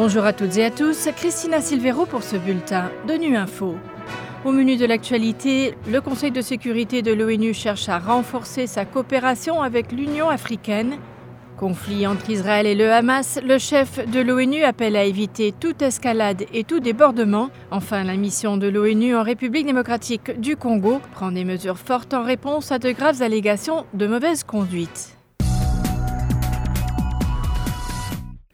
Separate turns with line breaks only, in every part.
Bonjour à toutes et à tous, Christina Silvero pour ce bulletin de Nu Info. Au menu de l'actualité, le Conseil de sécurité de l'ONU cherche à renforcer sa coopération avec l'Union africaine. Conflit entre Israël et le Hamas, le chef de l'ONU appelle à éviter toute escalade et tout débordement. Enfin, la mission de l'ONU en République démocratique du Congo prend des mesures fortes en réponse à de graves allégations de mauvaise conduite.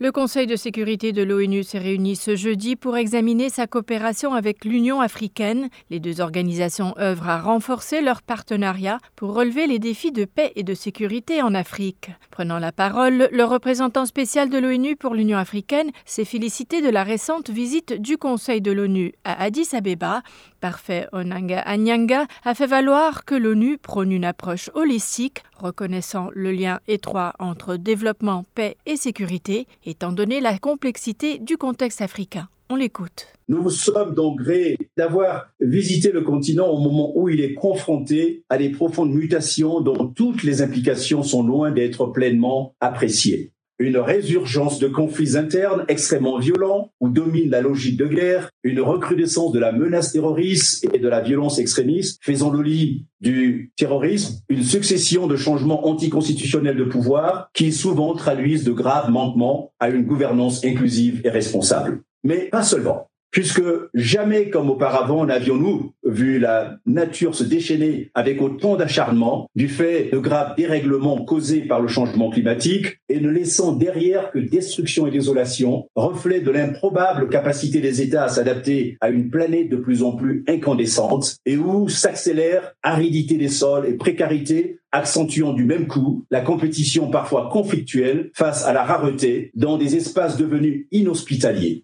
Le Conseil de sécurité de l'ONU s'est réuni ce jeudi pour examiner sa coopération avec l'Union africaine. Les deux organisations œuvrent à renforcer leur partenariat pour relever les défis de paix et de sécurité en Afrique. Prenant la parole, le représentant spécial de l'ONU pour l'Union africaine s'est félicité de la récente visite du Conseil de l'ONU à Addis Abeba. Parfait Onanga Anyanga a fait valoir que l'ONU prône une approche holistique, reconnaissant le lien étroit entre développement, paix et sécurité, étant donné la complexité du contexte africain. On l'écoute.
Nous sommes donc grés d'avoir visité le continent au moment où il est confronté à des profondes mutations dont toutes les implications sont loin d'être pleinement appréciées une résurgence de conflits internes extrêmement violents où domine la logique de guerre, une recrudescence de la menace terroriste et de la violence extrémiste, faisant le lit du terrorisme, une succession de changements anticonstitutionnels de pouvoir qui souvent traduisent de graves manquements à une gouvernance inclusive et responsable. Mais pas seulement puisque jamais comme auparavant n'avions-nous vu la nature se déchaîner avec autant d'acharnement du fait de graves dérèglements causés par le changement climatique et ne laissant derrière que destruction et désolation, reflet de l'improbable capacité des États à s'adapter à une planète de plus en plus incandescente et où s'accélère aridité des sols et précarité accentuant du même coup la compétition parfois conflictuelle face à la rareté dans des espaces devenus inhospitaliers.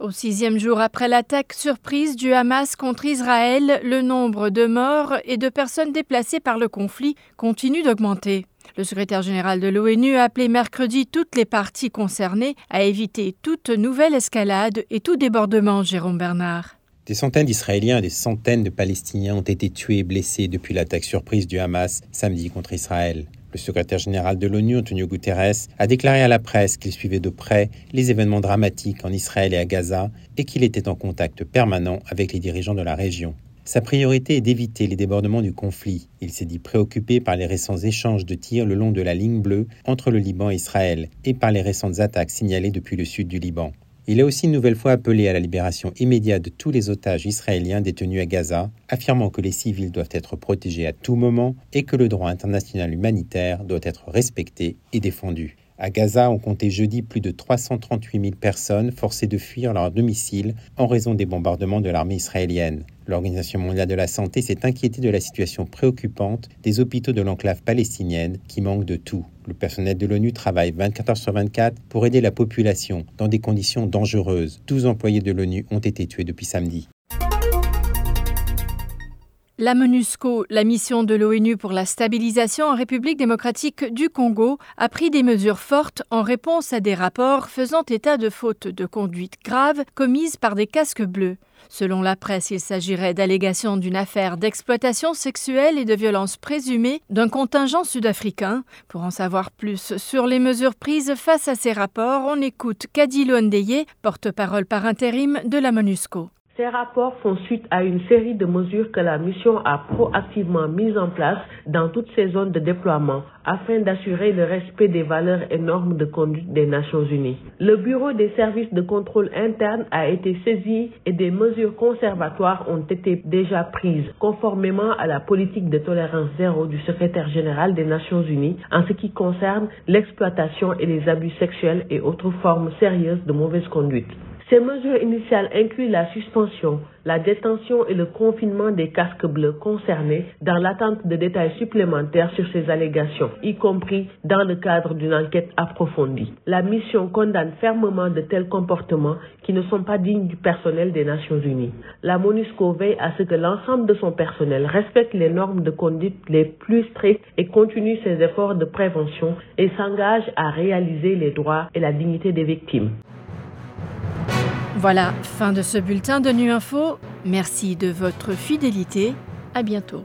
Au sixième jour après l'attaque surprise du Hamas contre Israël, le nombre de morts et de personnes déplacées par le conflit continue d'augmenter. Le secrétaire général de l'ONU a appelé mercredi toutes les parties concernées à éviter toute nouvelle escalade et tout débordement, Jérôme Bernard.
Des centaines d'Israéliens et des centaines de Palestiniens ont été tués et blessés depuis l'attaque surprise du Hamas samedi contre Israël. Le secrétaire général de l'ONU, Antonio Guterres, a déclaré à la presse qu'il suivait de près les événements dramatiques en Israël et à Gaza et qu'il était en contact permanent avec les dirigeants de la région. Sa priorité est d'éviter les débordements du conflit. Il s'est dit préoccupé par les récents échanges de tirs le long de la ligne bleue entre le Liban et Israël et par les récentes attaques signalées depuis le sud du Liban. Il a aussi une nouvelle fois appelé à la libération immédiate de tous les otages israéliens détenus à Gaza, affirmant que les civils doivent être protégés à tout moment et que le droit international humanitaire doit être respecté et défendu. À Gaza, on comptait jeudi plus de 338 000 personnes forcées de fuir leur domicile en raison des bombardements de l'armée israélienne. L'Organisation mondiale de la santé s'est inquiétée de la situation préoccupante des hôpitaux de l'enclave palestinienne qui manquent de tout. Le personnel de l'ONU travaille 24 heures sur 24 pour aider la population dans des conditions dangereuses. 12 employés de l'ONU ont été tués depuis samedi.
La MONUSCO, la mission de l'ONU pour la stabilisation en République démocratique du Congo, a pris des mesures fortes en réponse à des rapports faisant état de fautes de conduite graves commises par des casques bleus. Selon la presse, il s'agirait d'allégations d'une affaire d'exploitation sexuelle et de violence présumée d'un contingent sud-africain. Pour en savoir plus sur les mesures prises face à ces rapports, on écoute Kadilo Ndeye, porte-parole par intérim de la MONUSCO.
Ces rapports font suite à une série de mesures que la mission a proactivement mises en place dans toutes ces zones de déploiement afin d'assurer le respect des valeurs et normes de conduite des Nations Unies. Le Bureau des services de contrôle interne a été saisi et des mesures conservatoires ont été déjà prises conformément à la politique de tolérance zéro du secrétaire général des Nations Unies en ce qui concerne l'exploitation et les abus sexuels et autres formes sérieuses de mauvaise conduite. Ces mesures initiales incluent la suspension, la détention et le confinement des casques bleus concernés dans l'attente de détails supplémentaires sur ces allégations, y compris dans le cadre d'une enquête approfondie. La mission condamne fermement de tels comportements qui ne sont pas dignes du personnel des Nations Unies. La MONUSCO veille à ce que l'ensemble de son personnel respecte les normes de conduite les plus strictes et continue ses efforts de prévention et s'engage à réaliser les droits et la dignité des victimes.
Voilà, fin de ce bulletin de Nu Info. Merci de votre fidélité. À bientôt.